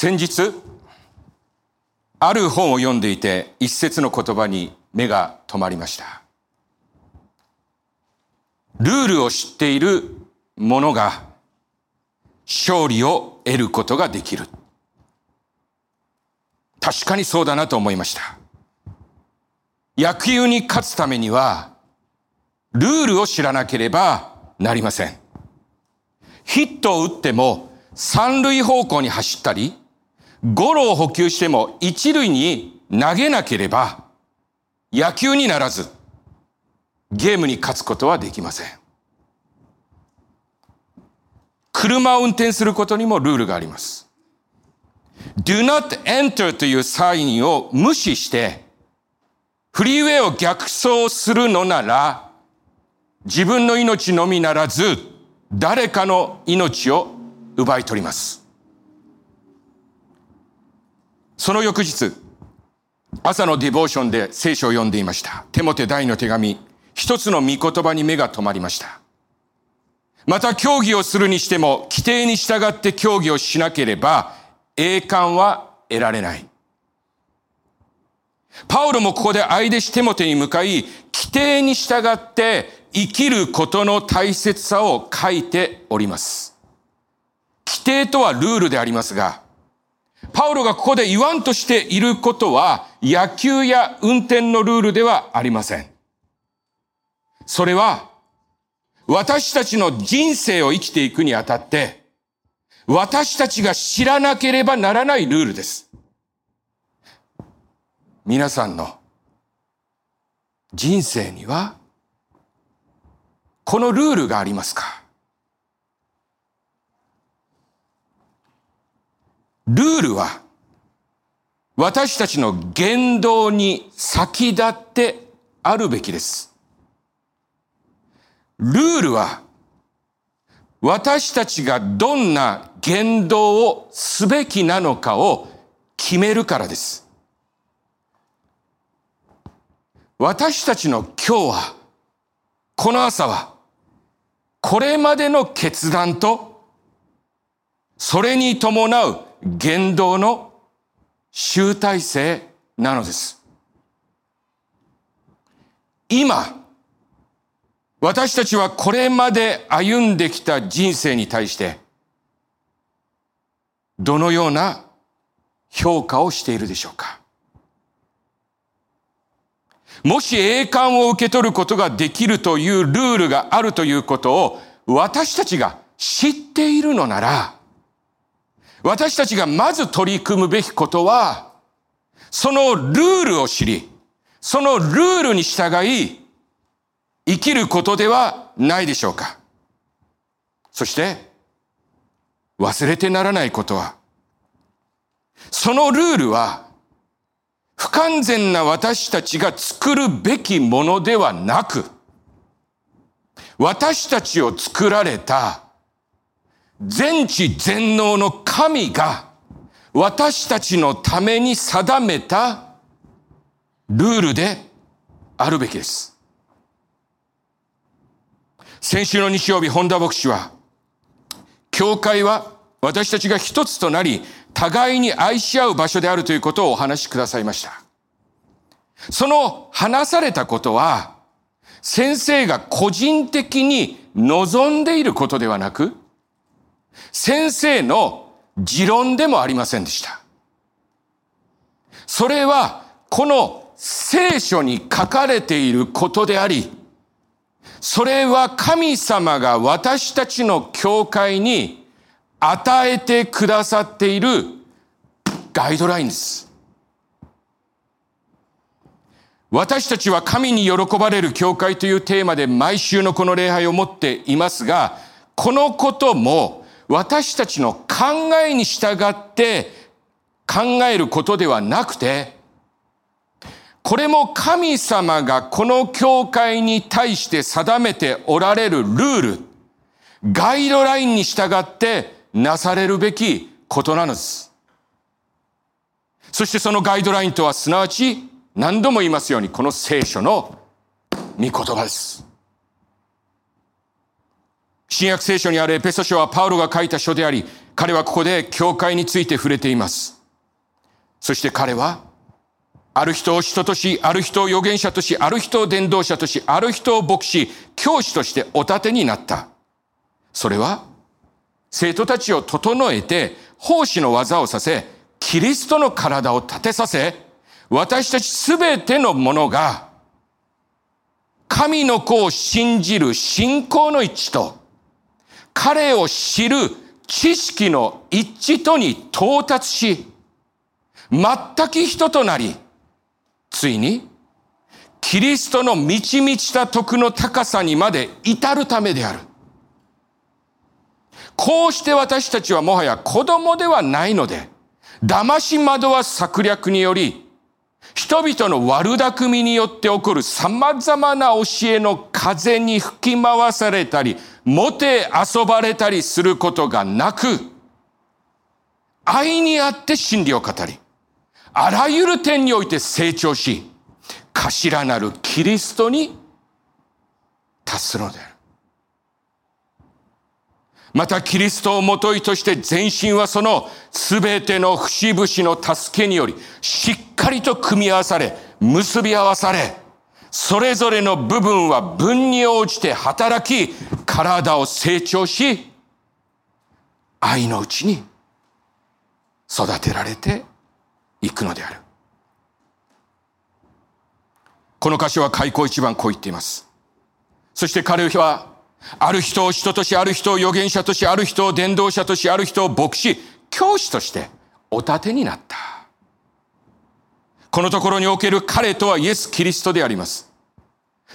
先日、ある本を読んでいて一節の言葉に目が止まりました。ルールを知っている者が勝利を得ることができる。確かにそうだなと思いました。野球に勝つためには、ルールを知らなければなりません。ヒットを打っても三塁方向に走ったり、ゴロを補給しても一塁に投げなければ野球にならずゲームに勝つことはできません。車を運転することにもルールがあります。do not enter というサインを無視してフリーウェイを逆走するのなら自分の命のみならず誰かの命を奪い取ります。その翌日、朝のディボーションで聖書を読んでいました。テモテ大の手紙、一つの御言葉に目が止まりました。また競技をするにしても、規定に従って競技をしなければ、栄冠は得られない。パウロもここで相手しテモテに向かい、規定に従って生きることの大切さを書いております。規定とはルールでありますが、パウロがここで言わんとしていることは野球や運転のルールではありません。それは私たちの人生を生きていくにあたって私たちが知らなければならないルールです。皆さんの人生にはこのルールがありますか？ルールは私たちの言動に先立ってあるべきです。ルールは私たちがどんな言動をすべきなのかを決めるからです。私たちの今日は、この朝は、これまでの決断と、それに伴う言動の集大成なのです。今、私たちはこれまで歩んできた人生に対して、どのような評価をしているでしょうかもし栄冠を受け取ることができるというルールがあるということを私たちが知っているのなら、私たちがまず取り組むべきことは、そのルールを知り、そのルールに従い、生きることではないでしょうか。そして、忘れてならないことは、そのルールは、不完全な私たちが作るべきものではなく、私たちを作られた全知全能の神が私たちのために定めたルールであるべきです。先週の日曜日、本田牧師は、教会は私たちが一つとなり、互いに愛し合う場所であるということをお話しくださいました。その話されたことは、先生が個人的に望んでいることではなく、先生の持論でもありませんでした。それはこの聖書に書かれていることであり、それは神様が私たちの教会に与えてくださっているガイドラインです。私たちは神に喜ばれる教会というテーマで毎週のこの礼拝を持っていますが、このことも私たちの考えに従って考えることではなくて、これも神様がこの教会に対して定めておられるルール、ガイドラインに従ってなされるべきことなのです。そしてそのガイドラインとはすなわち何度も言いますようにこの聖書の御言葉です。新約聖書にあるエペソ書はパウロが書いた書であり、彼はここで教会について触れています。そして彼は、ある人を人とし、ある人を預言者とし、ある人を伝道者とし、ある人を牧師、教師としてお立てになった。それは、生徒たちを整えて、奉仕の技をさせ、キリストの体を立てさせ、私たちすべてのものが、神の子を信じる信仰の一致と、彼を知る知識の一致とに到達し、全く人となり、ついに、キリストの満ち満ちた徳の高さにまで至るためである。こうして私たちはもはや子供ではないので、騙し惑わ策略により、人々の悪巧みによって起こる様々な教えの風に吹き回されたり、もて遊ばれたりすることがなく、愛にあって真理を語り、あらゆる点において成長し、頭なるキリストに達するのである。またキリストをもといとして全身はその全ての節々の助けによりしっかりと組み合わされ、結び合わされ、それぞれの部分は分に応じて働き、体を成長し、愛のうちに育てられていくのである。この箇所は開口一番こう言っています。そして彼はある人を人とし、ある人を預言者とし、ある人を伝道者とし、ある人を牧師、教師としてお立てになった。このところにおける彼とはイエス・キリストであります。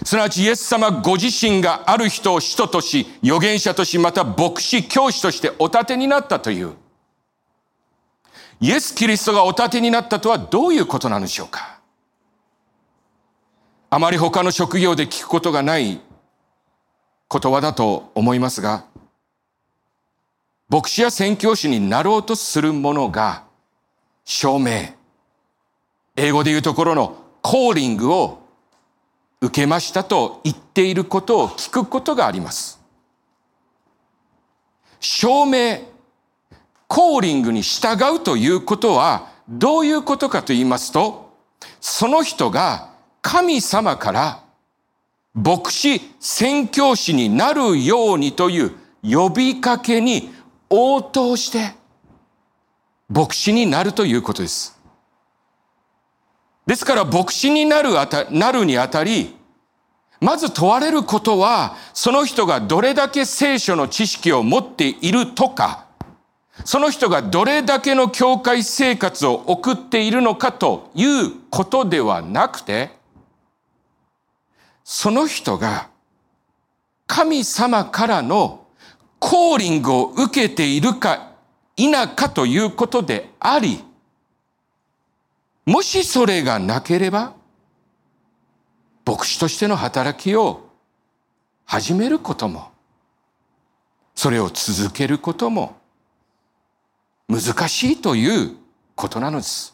すなわちイエス様ご自身がある人を使徒とし、預言者とし、また牧師、教師としてお立てになったという。イエス・キリストがお立てになったとはどういうことなのでしょうかあまり他の職業で聞くことがない言葉だと思いますが、牧師や宣教師になろうとする者が、証明、英語で言うところのコーリングを受けましたと言っていることを聞くことがあります。証明、コーリングに従うということはどういうことかと言いますと、その人が神様から牧師、宣教師になるようにという呼びかけに応答して、牧師になるということです。ですから牧師になるあた、なるにあたり、まず問われることは、その人がどれだけ聖書の知識を持っているとか、その人がどれだけの教会生活を送っているのかということではなくて、その人が神様からのコーリングを受けているか否かということであり、もしそれがなければ、牧師としての働きを始めることも、それを続けることも難しいということなのです。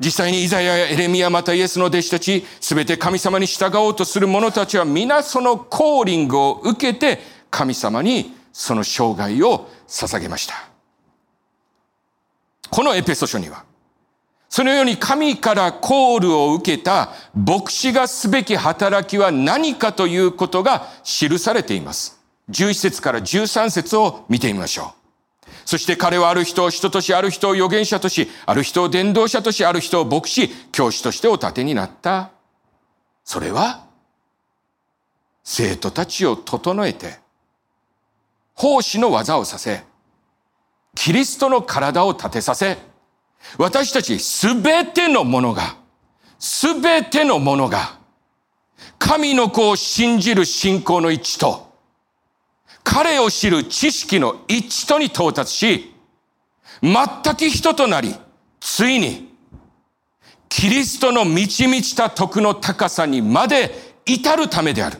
実際にイザヤやエレミアまたイエスの弟子たち、すべて神様に従おうとする者たちは皆そのコーリングを受けて神様にその生涯を捧げました。このエペソ書には、そのように神からコールを受けた牧師がすべき働きは何かということが記されています。11節から13節を見てみましょう。そして彼はある人を人とし、ある人を預言者とし、ある人を伝道者とし、ある人を牧師、教師としてお立てになった。それは、生徒たちを整えて、奉仕の技をさせ、キリストの体を立てさせ、私たちすべてのものが、すべてのものが、神の子を信じる信仰の一致と、彼を知る知識の一致とに到達し、全く人となり、ついに、キリストの満ち満ちた徳の高さにまで至るためである。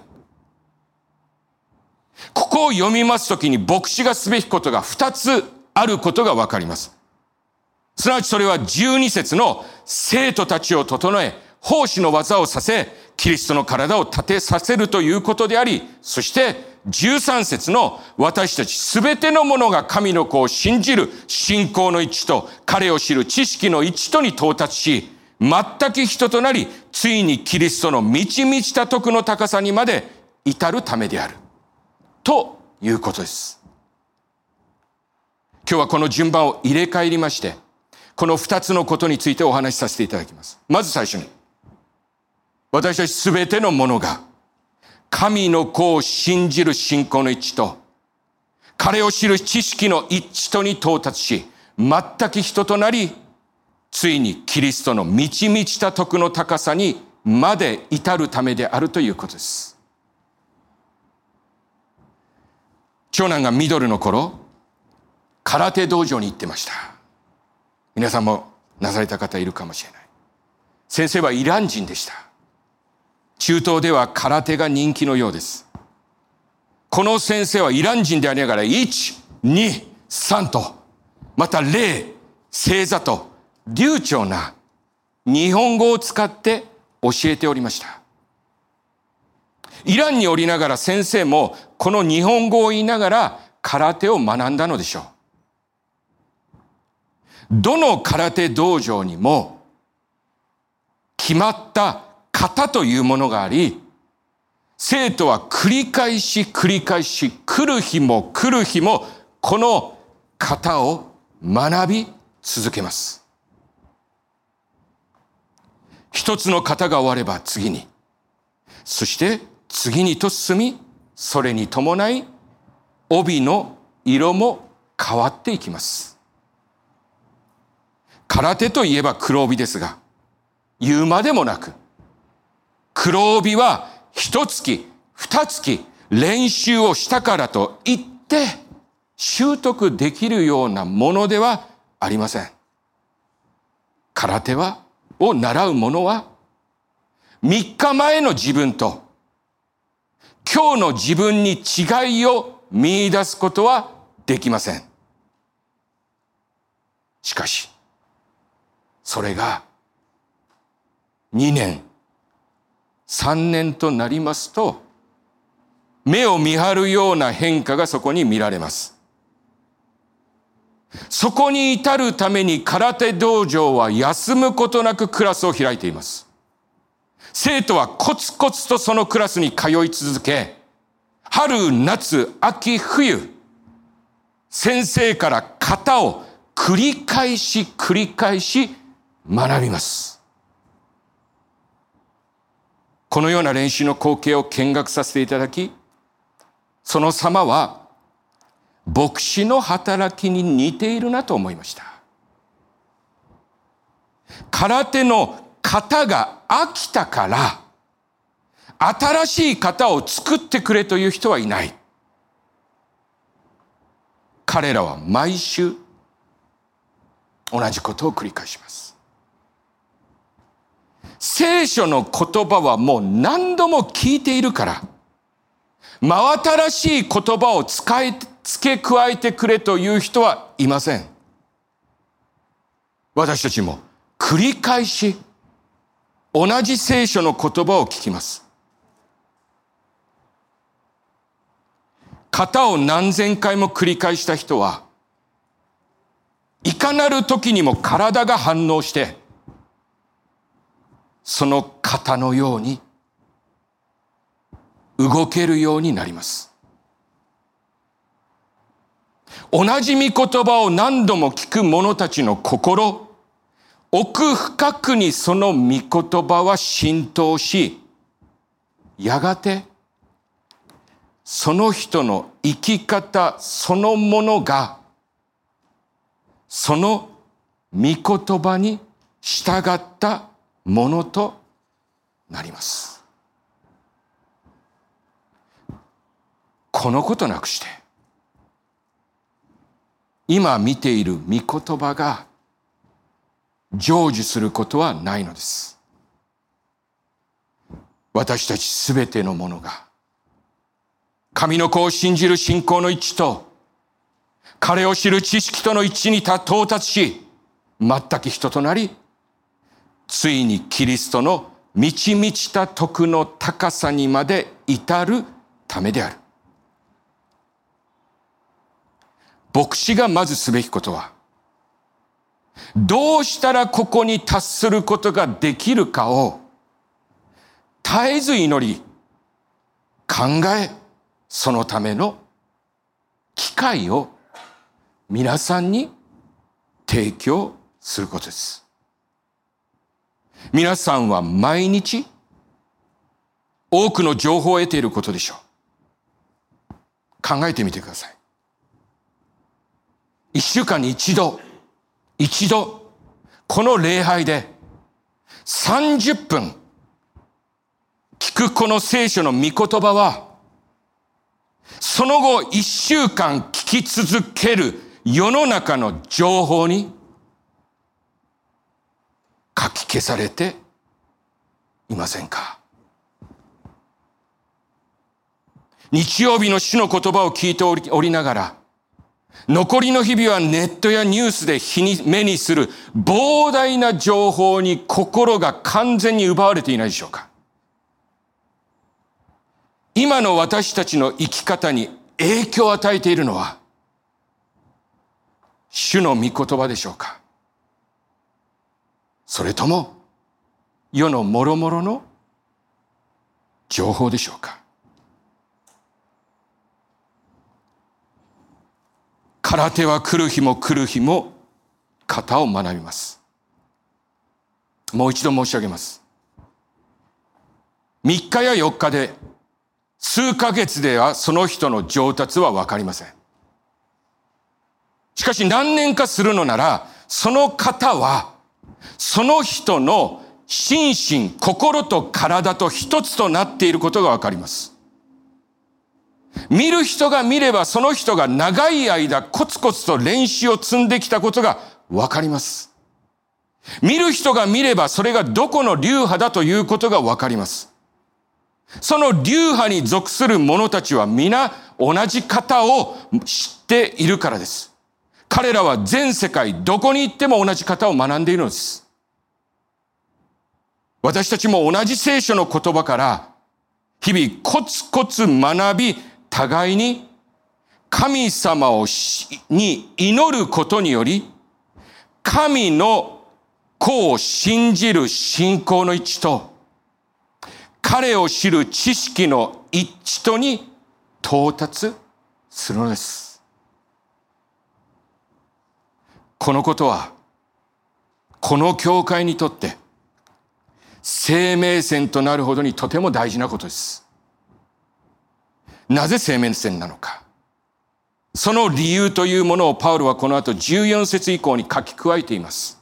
ここを読みますときに牧師がすべきことが二つあることがわかります。すなわちそれは十二節の生徒たちを整え、奉仕の技をさせ、キリストの体を立てさせるということであり、そして13節の私たちすべてのものが神の子を信じる信仰の一致と彼を知る知識の一致とに到達し、全く人となり、ついにキリストの満ち満ちた徳の高さにまで至るためである。ということです。今日はこの順番を入れ替えりまして、この二つのことについてお話しさせていただきます。まず最初に、私たちすべてのものが、神の子を信じる信仰の一致と、彼を知る知識の一致とに到達し、全く人となり、ついにキリストの満ち満ちた徳の高さにまで至るためであるということです。長男がミドルの頃、空手道場に行ってました。皆さんもなされた方いるかもしれない。先生はイラン人でした。中東では空手が人気のようです。この先生はイラン人でありながら、1、2、3と、また0、星座と、流暢な日本語を使って教えておりました。イランにおりながら先生もこの日本語を言いながら空手を学んだのでしょう。どの空手道場にも決まった型というものがあり、生徒は繰り返し繰り返し来る日も来る日もこの型を学び続けます。一つの型が終われば次に、そして次にと進み、それに伴い帯の色も変わっていきます。空手といえば黒帯ですが、言うまでもなく、黒帯は一月、二月練習をしたからと言って習得できるようなものではありません。空手は、を習う者は、三日前の自分と今日の自分に違いを見出すことはできません。しかし、それが2年、3年となりますと、目を見張るような変化がそこに見られます。そこに至るために空手道場は休むことなくクラスを開いています。生徒はコツコツとそのクラスに通い続け、春、夏、秋、冬、先生から型を繰り返し繰り返し学びます。このような練習の光景を見学させていただき、その様は牧師の働きに似ているなと思いました。空手の型が飽きたから、新しい型を作ってくれという人はいない。彼らは毎週同じことを繰り返します。聖書の言葉はもう何度も聞いているから、真新しい言葉を使い、付け加えてくれという人はいません。私たちも繰り返し同じ聖書の言葉を聞きます。型を何千回も繰り返した人は、いかなる時にも体が反応して、その型のように動けるようになります。同じ御言葉を何度も聞く者たちの心、奥深くにその御言葉は浸透し、やがてその人の生き方そのものが、その御言葉に従ったものとなります。このことなくして、今見ている御言葉が成就することはないのです。私たちすべてのものが、神の子を信じる信仰の一致と、彼を知る知識との一致に到達し、全く人となり、ついにキリストの満ち満ちた徳の高さにまで至るためである。牧師がまずすべきことは、どうしたらここに達することができるかを、絶えず祈り、考え、そのための機会を皆さんに提供することです。皆さんは毎日多くの情報を得ていることでしょう。考えてみてください。一週間に一度、一度、この礼拝で30分聞くこの聖書の御言葉は、その後一週間聞き続ける世の中の情報に書き消されていませんか？日曜日の主の言葉を聞いておりながら、残りの日々はネットやニュースで日に目にする膨大な情報に心が完全に奪われていないでしょうか？今の私たちの生き方に影響を与えているのは主の御言葉でしょうか？それとも世の諸々の情報でしょうか？空手は来る日も来る日も型を学びます。もう一度申し上げます。3日や4日で数ヶ月ではその人の上達はわかりません。しかし何年かするのなら、その方は、その人の心身、心と体と一つとなっていることがわかります。見る人が見ればその人が長い間コツコツと練習を積んできたことがわかります。見る人が見ればそれがどこの流派だということがわかります。その流派に属する者たちは皆同じ方を知っているからです。彼らは全世界どこに行っても同じ方を学んでいるのです。私たちも同じ聖書の言葉から日々コツコツ学び互いに神様をに祈ることにより、神の子を信じる信仰の一致と、彼を知る知識の一致とに到達するのです。このことは、この教会にとって生命線となるほどにとても大事なことです。なぜ生命線なのか。その理由というものをパウロはこの後14節以降に書き加えています。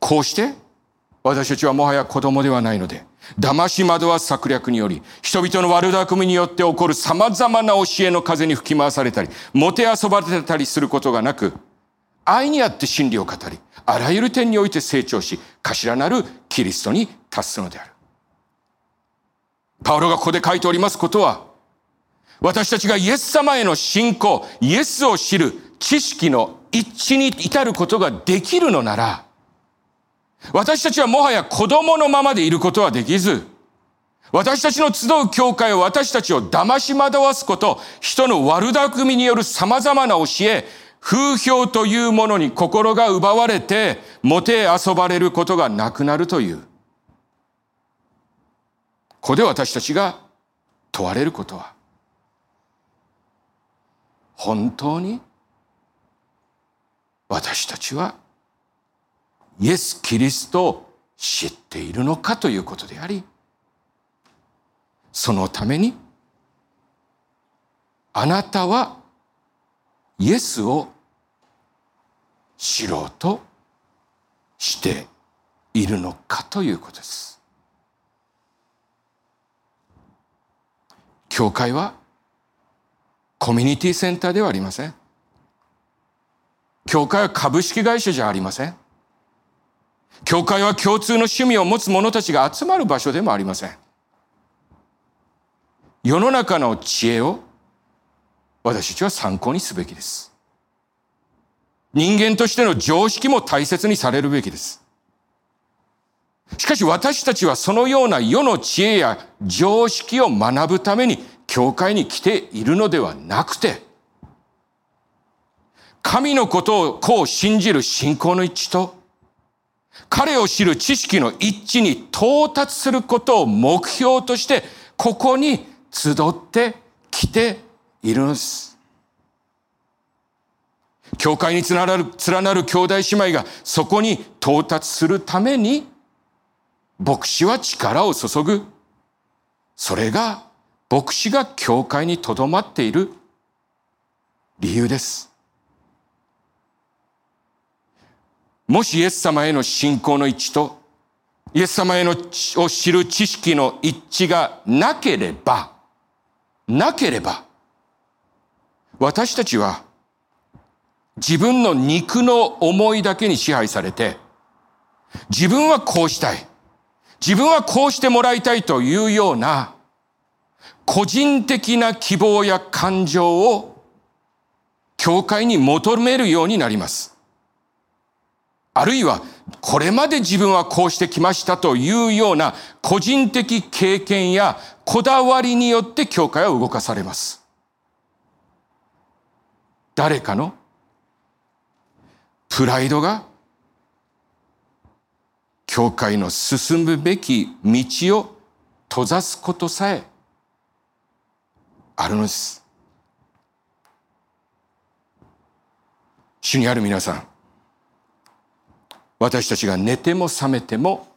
こうして、私たちはもはや子供ではないので、騙し惑わす策略により、人々の悪巧みによって起こる様々な教えの風に吹き回されたり、もてあそばれたりすることがなく、愛にあって真理を語り、あらゆる点において成長し、頭なるキリストに達すのである。パウロがここで書いておりますことは、私たちがイエス様への信仰、イエスを知る知識の一致に至ることができるのなら、私たちはもはや子供のままでいることはできず、私たちの集う教会は私たちを騙し惑わすこと、人の悪巧みによる様々な教え、風評というものに心が奪われて、もて遊ばれることがなくなるという。ここで私たちが問われることは、本当に？私たちはイエス・キリストを知っているのかということであり、そのためにあなたはイエスを知ろうとしているのかということです。教会はコミュニティセンターではありません。教会は株式会社じゃありません。教会は共通の趣味を持つ者たちが集まる場所でもありません。世の中の知恵を私たちは参考にすべきです。人間としての常識も大切にされるべきです。しかし私たちはそのような世の知恵や常識を学ぶために教会に来ているのではなくて、神のことをこう信じる信仰の一致と、彼を知る知識の一致に到達することを目標として、ここに集ってきているのです。教会に連なる、連なる兄弟姉妹がそこに到達するために、牧師は力を注ぐ。それが牧師が教会に留まっている理由です。もしイエス様への信仰の一致と、イエス様へのを知る知識の一致がなければ、なければ、私たちは自分の肉の思いだけに支配されて、自分はこうしたい。自分はこうしてもらいたいというような個人的な希望や感情を教会に求めるようになります。あるいは、これまで自分はこうしてきましたというような個人的経験やこだわりによって教会は動かされます。誰かのプライドが教会の進むべき道を閉ざすことさえあるのです。主にある皆さん、私たちが寝ても覚めても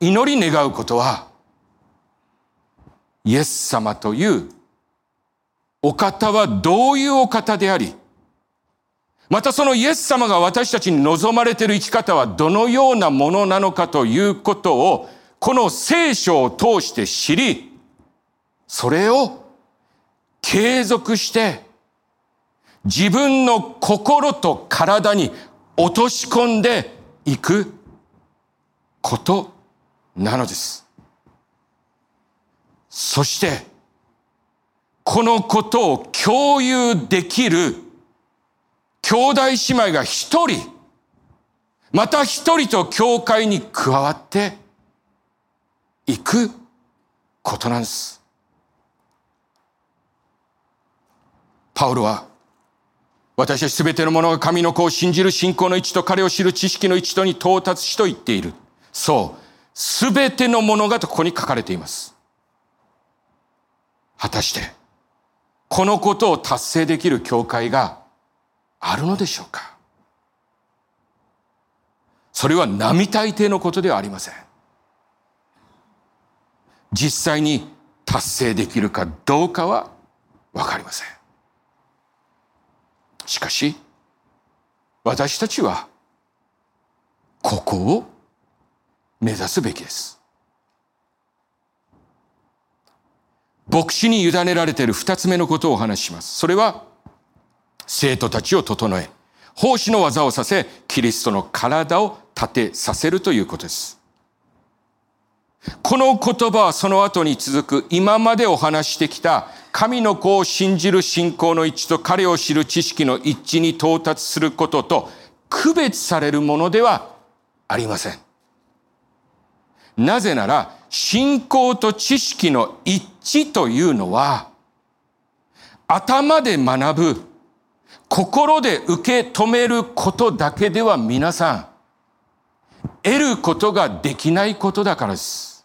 祈り願うことは、イエス様というお方はどういうお方であり、またそのイエス様が私たちに望まれている生き方はどのようなものなのかということを、この聖書を通して知り、それを継続して自分の心と体に落とし込んでいくことなのです。そして、このことを共有できる兄弟姉妹が一人、また一人と教会に加わっていくことなんです。パウロは、私たちすべてのものが神の子を信じる信仰の位置と彼を知る知識の位置とに到達しと言っている。そう。すべてのものがとここに書かれています。果たして、このことを達成できる教会があるのでしょうか？それは並大抵のことではありません。実際に達成できるかどうかはわかりません。しかし、私たちはここを目指すべきです。牧師に委ねられている二つ目のことをお話しします。それは生徒たちを整え、奉仕の技をさせ、キリストの体を立てさせるということです。この言葉はその後に続く今までお話してきた神の子を信じる信仰の一致と彼を知る知識の一致に到達することと区別されるものではありません。なぜなら信仰と知識の一致というのは頭で学ぶ心で受け止めることだけでは皆さん、得ることができないことだからです。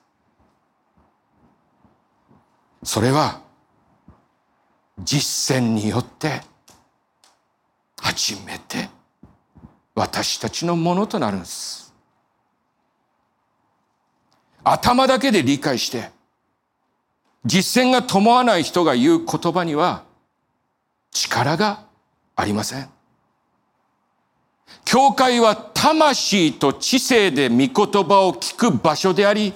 それは、実践によって、初めて私たちのものとなるんです。頭だけで理解して、実践が伴わない人が言う言葉には力がありません。教会は魂と知性で御言葉を聞く場所であり、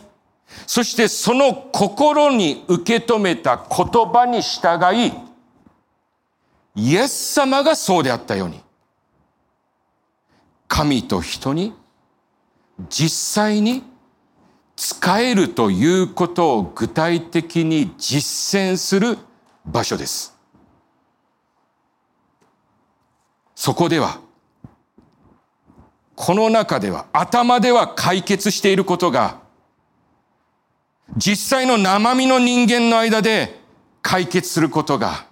そしてその心に受け止めた言葉に従い、イエス様がそうであったように、神と人に実際に使えるということを具体的に実践する場所です。そこでは、この中では、頭では解決していることが、実際の生身の人間の間で解決することが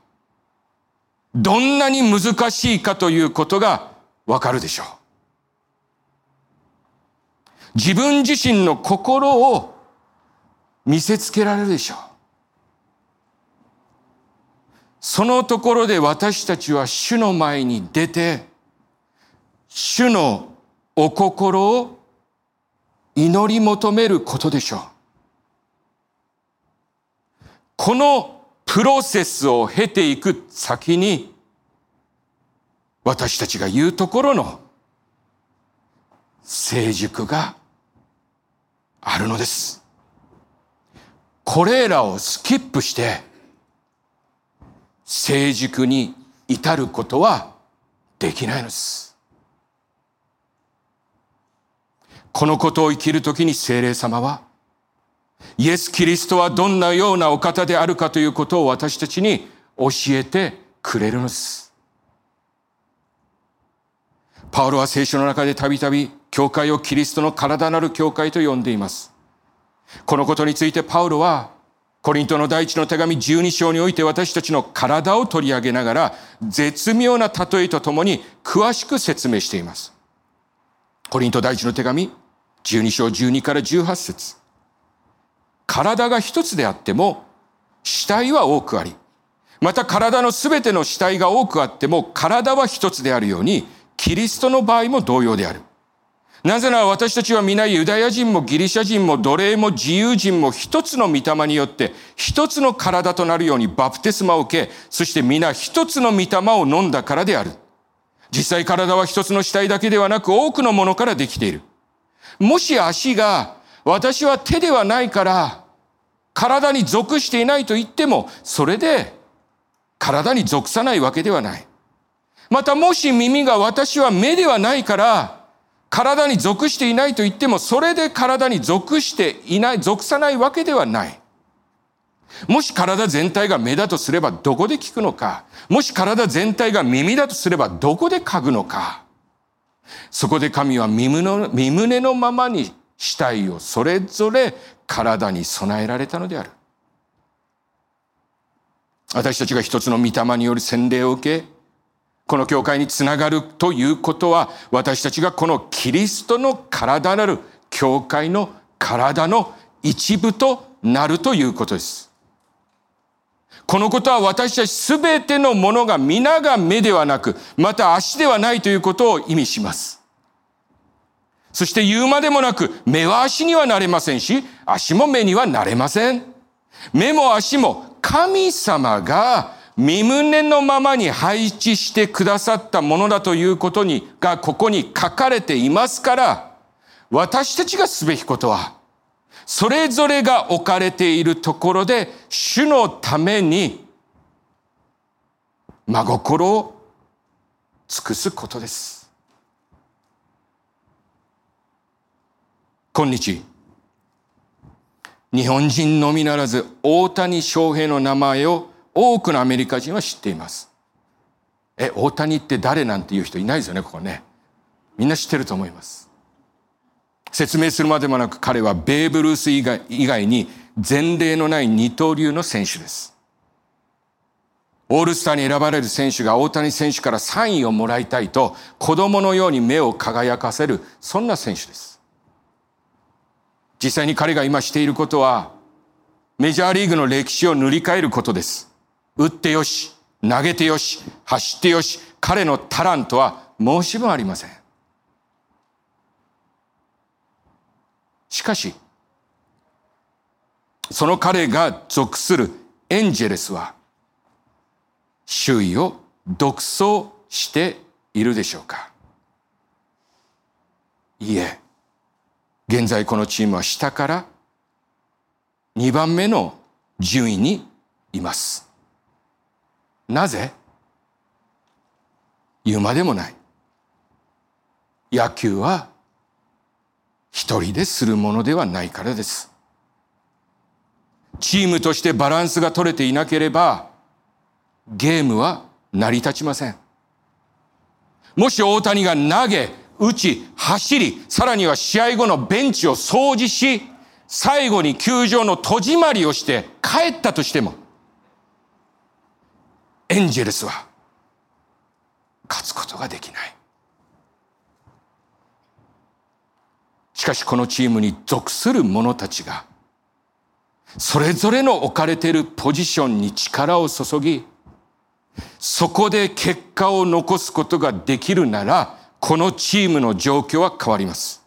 どんなに難しいかということがわかるでしょう。自分自身の心を見せつけられるでしょう。そのところで私たちは主の前に出て、主のお心を祈り求めることでしょう。このプロセスを経ていく先に、私たちが言うところの成熟があるのです。これらをスキップして、成熟に至ることはできないのです。このことを生きるときに聖霊様は、イエス・キリストはどんなようなお方であるかということを私たちに教えてくれるのです。パウロは聖書の中でたびたび教会をキリストの体なる教会と呼んでいます。このことについてパウロはコリントの第一の手紙12章において私たちの体を取り上げながら絶妙な例えとともに詳しく説明しています。コリント第一の手紙12章12から18節体が一つであっても死体は多くあり、また体のすべての死体が多くあっても体は一つであるようにキリストの場合も同様である。なぜなら私たちは皆ユダヤ人もギリシャ人も奴隷も自由人も一つの御霊によって一つの体となるようにバプテスマを受け、そして皆一つの御霊を飲んだからである。実際体は一つの死体だけではなく多くのものからできている。もし足が私は手ではないから体に属していないと言ってもそれで体に属さないわけではない。またもし耳が私は目ではないから体に属していないと言っても、それで体に属していない、属さないわけではない。もし体全体が目だとすればどこで聞くのか。もし体全体が耳だとすればどこで嗅ぐのか。そこで神は身胸のままに死体をそれぞれ体に備えられたのである。私たちが一つの御霊による洗礼を受け、この教会につながるということは、私たちがこのキリストの体なる教会の体の一部となるということです。このことは私たちすべてのものが皆が目ではなく、また足ではないということを意味します。そして言うまでもなく、目は足にはなれませんし、足も目にはなれません。目も足も神様が身胸のままに配置してくださったものだということに、がここに書かれていますから、私たちがすべきことは、それぞれが置かれているところで、主のために、真心を尽くすことです。今日、日本人のみならず大谷翔平の名前を多くのアメリカ人は知っています。え、大谷って誰なんていう人いないですよね、ここね。みんな知ってると思います。説明するまでもなく彼はベーブ・ルース以外以外に前例のない二刀流の選手です。オールスターに選ばれる選手が大谷選手からサインをもらいたいと子供のように目を輝かせる、そんな選手です。実際に彼が今していることはメジャーリーグの歴史を塗り替えることです。打ってよし、投げてよし、走ってよし、彼のタラントは申し分ありません。しかし、その彼が属するエンジェルスは、周囲を独走しているでしょうかいいえ、現在このチームは下から2番目の順位にいます。なぜ？言うまでもない。野球は一人でするものではないからです。チームとしてバランスが取れていなければ、ゲームは成り立ちません。もし大谷が投げ、打ち、走り、さらには試合後のベンチを掃除し、最後に球場の戸締まりをして帰ったとしても、エンジェルスは勝つことができない。しかしこのチームに属する者たちが、それぞれの置かれているポジションに力を注ぎ、そこで結果を残すことができるなら、このチームの状況は変わります。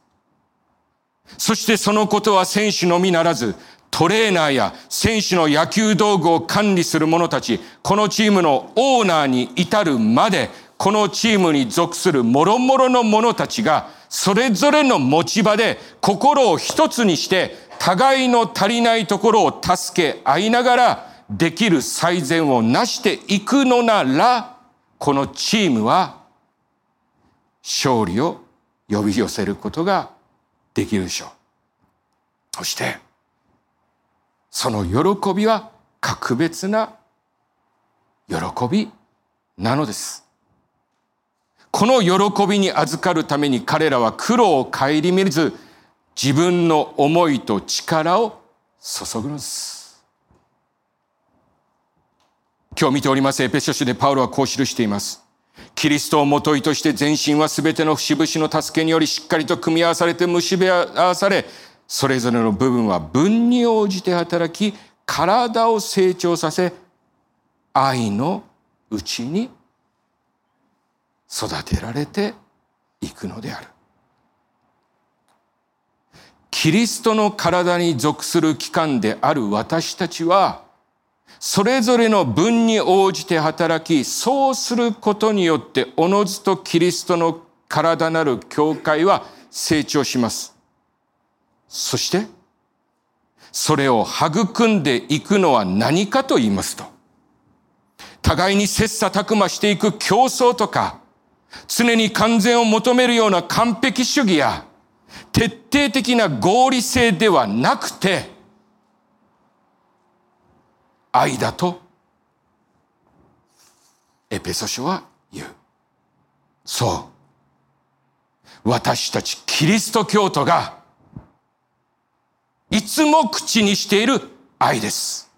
そしてそのことは選手のみならず、トレーナーや選手の野球道具を管理する者たち、このチームのオーナーに至るまで、このチームに属する諸々の者たちが、それぞれの持ち場で心を一つにして、互いの足りないところを助け合いながら、できる最善を成していくのなら、このチームは勝利を呼び寄せることができるでしょう。そして、その喜びは格別な喜びなのです。この喜びに預かるために彼らは苦労を顧みず、自分の思いと力を注ぐのです。今日見ておりますエペソ書でパウロはこう記しています。キリストをもといとして全身は全ての節々の助けによりしっかりと組み合わされて結び合わされ、それぞれの部分は分に応じて働き、体を成長させ、愛のうちに育てられていくのである。キリストの体に属する機関である私たちは、それぞれの分に応じて働き、そうすることによって、おのずとキリストの体なる教会は成長します。そして、それを育んでいくのは何かと言いますと、互いに切磋琢磨していく競争とか、常に完全を求めるような完璧主義や、徹底的な合理性ではなくて、愛だと、エペソ書は言う。そう。私たちキリスト教徒が、いつも口にしている愛です。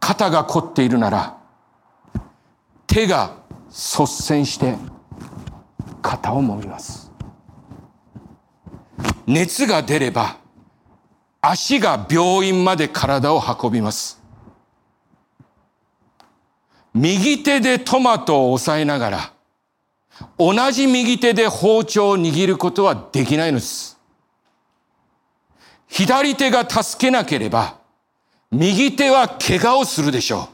肩が凝っているなら、手が率先して肩を揉みます。熱が出れば、足が病院まで体を運びます。右手でトマトを押さえながら、同じ右手で包丁を握ることはできないのです。左手が助けなければ、右手は怪我をするでしょ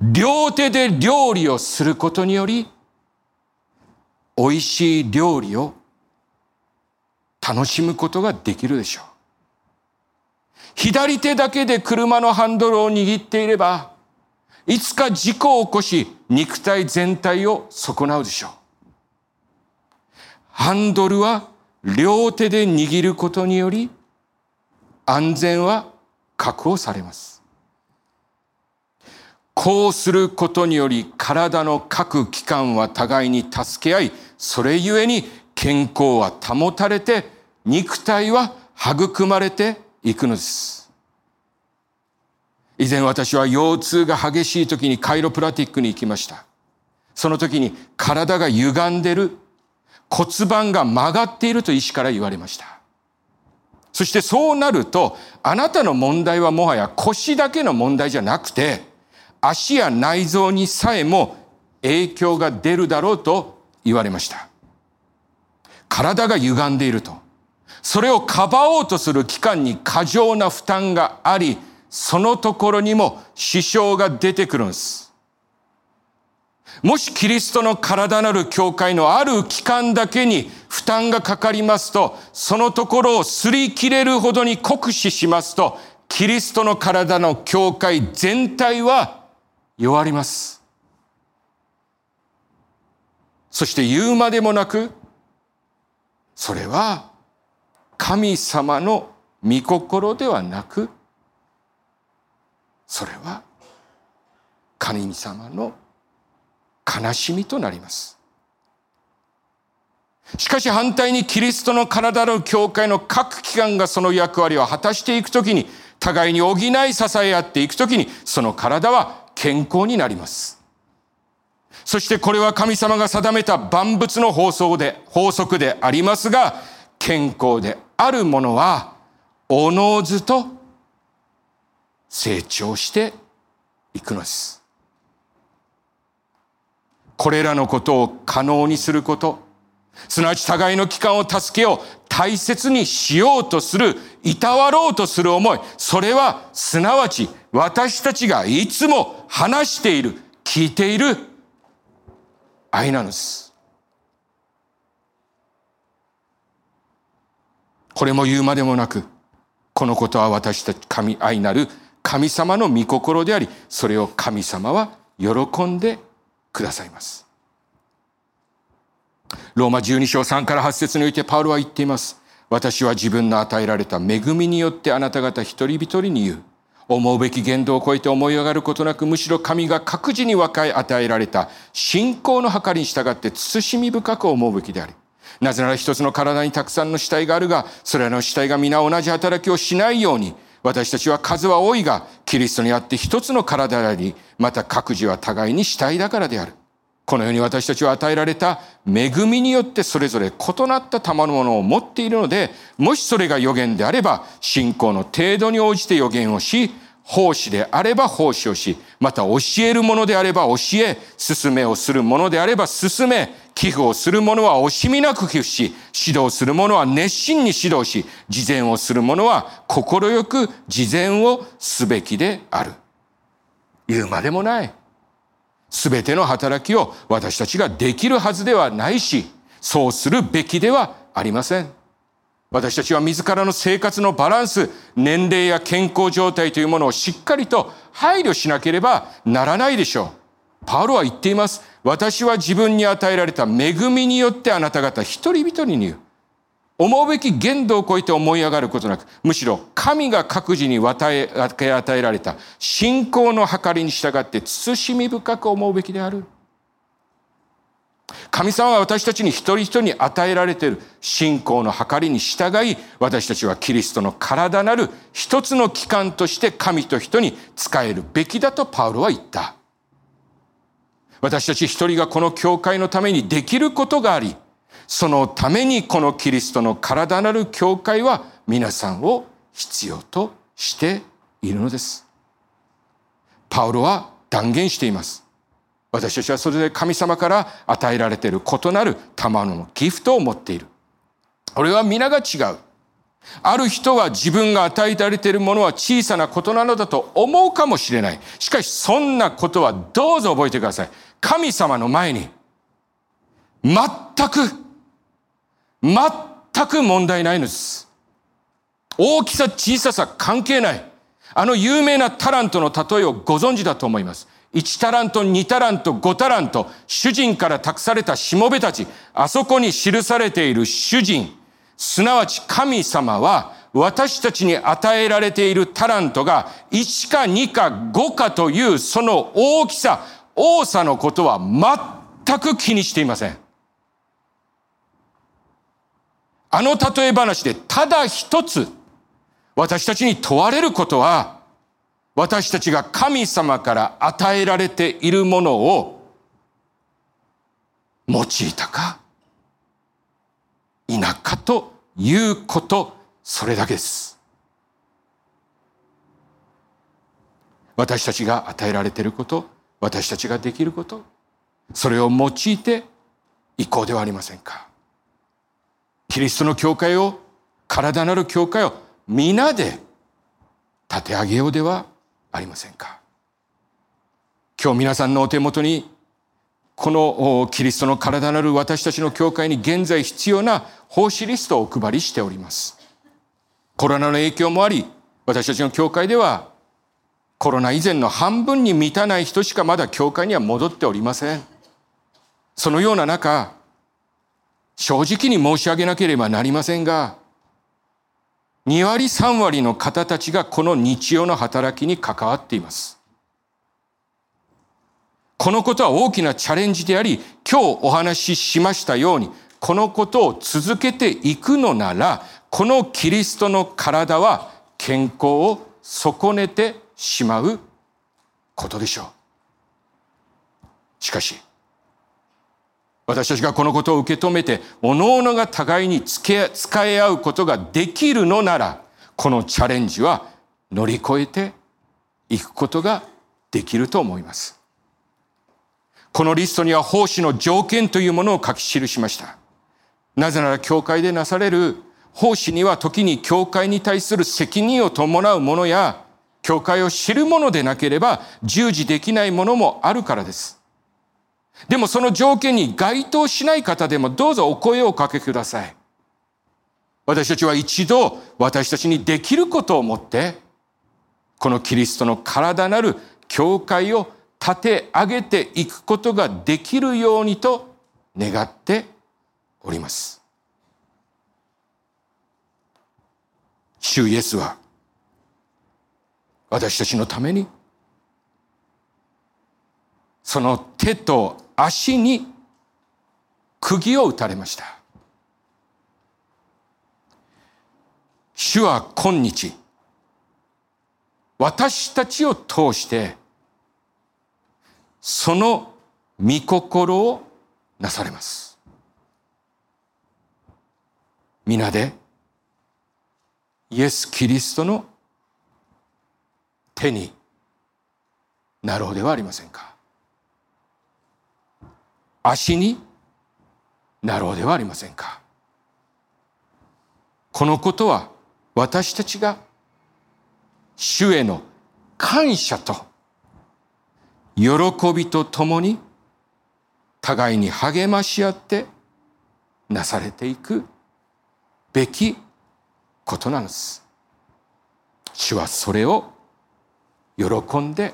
う。両手で料理をすることにより、美味しい料理を楽しむことができるでしょう。左手だけで車のハンドルを握っていれば、いつか事故を起こし、肉体全体を損なうでしょう。ハンドルは両手で握ることにより、安全は確保されます。こうすることにより、体の各器官は互いに助け合い、それゆえに健康は保たれて、肉体は育まれて行くのです。以前私は腰痛が激しい時にカイロプラティックに行きました。その時に体が歪んでる、骨盤が曲がっていると医師から言われました。そしてそうなると、あなたの問題はもはや腰だけの問題じゃなくて、足や内臓にさえも影響が出るだろうと言われました。体が歪んでいると。それをかばおうとする機関に過剰な負担があり、そのところにも支障が出てくるんです。もしキリストの体なる教会のある機関だけに負担がかかりますと、そのところを擦り切れるほどに酷使しますと、キリストの体の教会全体は弱ります。そして言うまでもなく、それは神様の御心ではなく、それは神様の悲しみとなります。しかし反対にキリストの体の教会の各機関がその役割を果たしていくときに、互いに補い支え合っていくときに、その体は健康になります。そしてこれは神様が定めた万物の法則で、法則でありますが、健康であるものは、おのずと成長していくのです。これらのことを可能にすること、すなわち互いの期間を助けよう、大切にしようとする、いたわろうとする思い、それはすなわち私たちがいつも話している、聞いている愛なのです。これも言うまでもなく、このことは私たち神愛なる神様の御心であり、それを神様は喜んでくださいます。ローマ12章3から8節においてパウロは言っています。私は自分の与えられた恵みによってあなた方一人一人に言う。思うべき言動を超えて思い上がることなく、むしろ神が各自に和解与えられた信仰の計りに従って慎み深く思うべきである。なぜなら一つの体にたくさんの死体があるが、それらの死体が皆同じ働きをしないように、私たちは数は多いが、キリストにあって一つの体であり、また各自は互いに主体だからである。このように私たちは与えられた恵みによってそれぞれ異なった賜物を持っているので、もしそれが予言であれば、信仰の程度に応じて予言をし、奉仕であれば奉仕をし、また教えるものであれば教え、進めをするものであれば進め、寄付をする者は惜しみなく寄付し、指導する者は熱心に指導し、事前をする者は快く事前をすべきである。言うまでもない。すべての働きを私たちができるはずではないし、そうするべきではありません。私たちは自らの生活のバランス、年齢や健康状態というものをしっかりと配慮しなければならないでしょう。パウロは言っています。私は自分に与えられた恵みによってあなた方一人一人に言う。思うべき限度を超えて思い上がることなく、むしろ神が各自に与え与えられた信仰の計りに従って慎み深く思うべきである。神様は私たちに一人一人に与えられている信仰の計りに従い、私たちはキリストの体なる一つの機関として神と人に使えるべきだとパウロは言った。私たち一人がこの教会のためにできることがあり、そのためにこのキリストの体なる教会は皆さんを必要としているのです。パウロは断言しています。私たちはそれで神様から与えられている異なる賜物のギフトを持っている。これは皆が違う。ある人は自分が与えられているものは小さなことなのだと思うかもしれない。しかしそんなことはどうぞ覚えてください。神様の前に、全く、全く問題ないのです。大きさ、小ささ関係ない。あの有名なタラントの例えをご存知だと思います。1タラント、2タラント、5タラント、主人から託されたしもべたち、あそこに記されている主人、すなわち神様は私たちに与えられているタラントが1か2か5かというその大きさ、多さのことは全く気にしていません。あの例え話でただ一つ私たちに問われることは私たちが神様から与えられているものを用いたか否かということそれだけです。私たちが与えられていること私たちができることそれを用いていこうではありませんかキリストの教会を体なる教会を皆で立て上げようではありませんか？今日皆さんのお手元にこのキリストの体なる私たちの教会に現在必要な奉仕リストをお配りしております。コロナの影響もあり、私たちの教会ではコロナ以前の半分に満たない人しかまだ教会には戻っておりません。そのような中、正直に申し上げなければなりませんが、2割3割の方たちがこの日曜の働きに関わっています。このことは大きなチャレンジであり、今日お話ししましたように、このことを続けていくのなら、このキリストの体は健康を損ねてしまうことでしょう。しかし、私たちがこのことを受け止めて、おのおのが互いに付け、使い合うことができるのなら、このチャレンジは乗り越えていくことができると思います。このリストには奉仕の条件というものを書き記しました。なぜなら教会でなされる奉仕には時に教会に対する責任を伴うものや、教会を知るものでなければ従事できないものもあるからです。でもその条件に該当しない方でもどうぞお声をおかけください。私たちは一度私たちにできることをもって、このキリストの体なる教会を立て上げていくことができるようにと願っております。主イエスは私たちのためにその手と足に釘を打たれました。主は今日私たちを通してその御心をなされます。皆でイエス・キリストの手になろうではありませんか。足になろうではありませんか。このことは私たちが主への感謝と喜びとともに互いに励まし合ってなされていくべきことなんです。主はそれを喜んで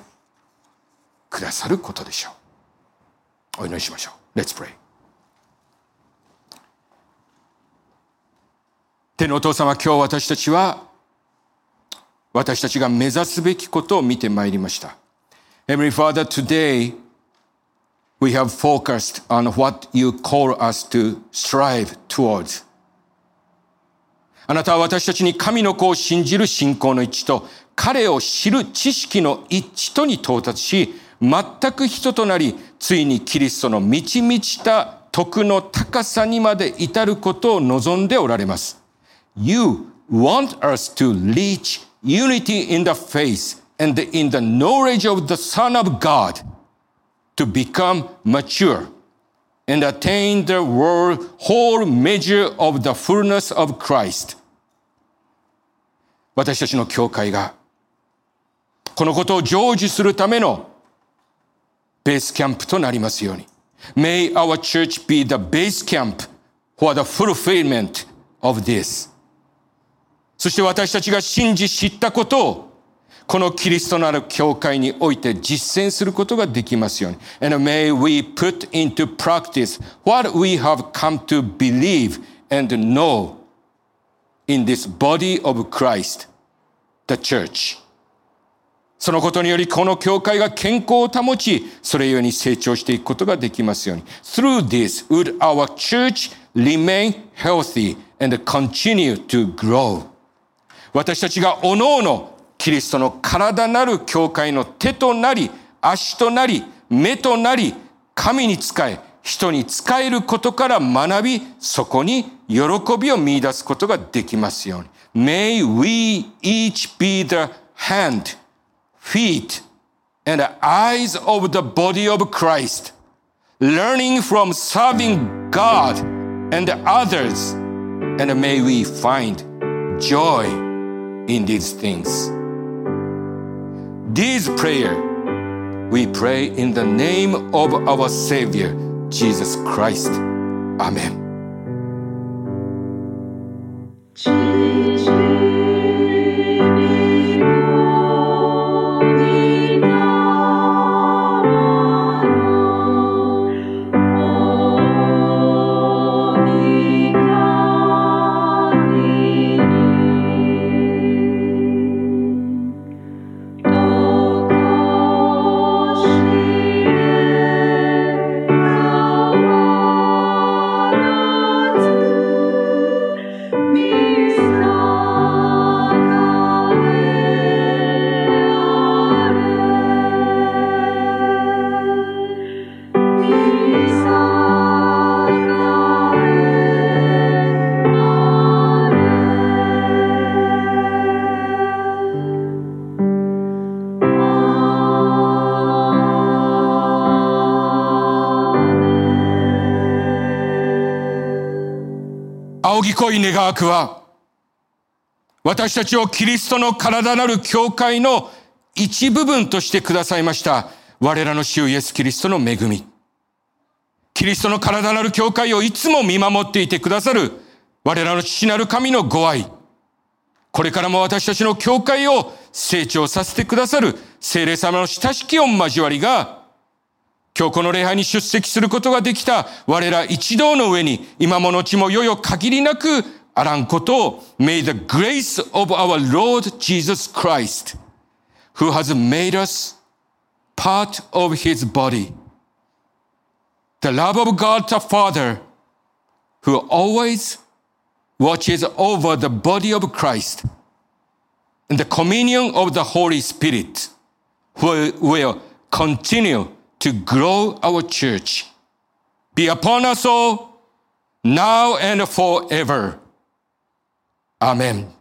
くださることでしょう。お祈りしましょう。Let's pray. 天のお父様、今日私たちは私たちが目指すべきことを見てまいりました。Heavenly Father, today we have focused on what you call us to strive towards. あなたは私たちに神の子を信じる信仰の一致と彼を知る知識の一致とに到達し、全く人となり、ついにキリストの満ち満ちた徳の高さにまで至ることを望んでおられます。You want us to reach unity in the faith and in the knowledge of the Son of God to become mature and attain the whole measure of the fullness of Christ. 私たちの教会がこのことを成就するためのベースキャンプとなりますように。May our church be the base camp for the fulfillment of this. そして私たちが信じ知ったことをこのキリストのある教会において実践することができますように。And may we put into practice what we have come to believe and know in this body of Christ, the church. そのことによりこの教会が健康を保ち、それゆえに成長していくことができますように。Through this would our church remain healthy and continue to grow? 私たちがおのおのキリストの体なる教会の手となり、足となり、目となり、神に仕え、人に仕えることから学び、そこに喜びを見出すことができますように。May we each be the hand, feet, and eyes of the body of Christ, learning from serving God and others, and may we find joy in these things. This prayer we pray in the name of our Savior, Jesus Christ. Amen. 仰恋願わくは、私たちをキリストの体なる教会の一部分としてくださいました。我らの主イエスキリストの恵み。キリストの体なる教会をいつも見守っていてくださる我らの父なる神のご愛。これからも私たちの教会を成長させてくださる聖霊様の親しき御交わりが、今日この礼拝に出席することができた我ら一同の上に今も後もよよ限りなくあらんことを May the grace of our Lord Jesus Christ who has made us part of his body the love of God the Father who always watches over the body of Christ and the communion of the Holy Spirit will, will continue to grow our church. Be upon us all now and forever. Amen.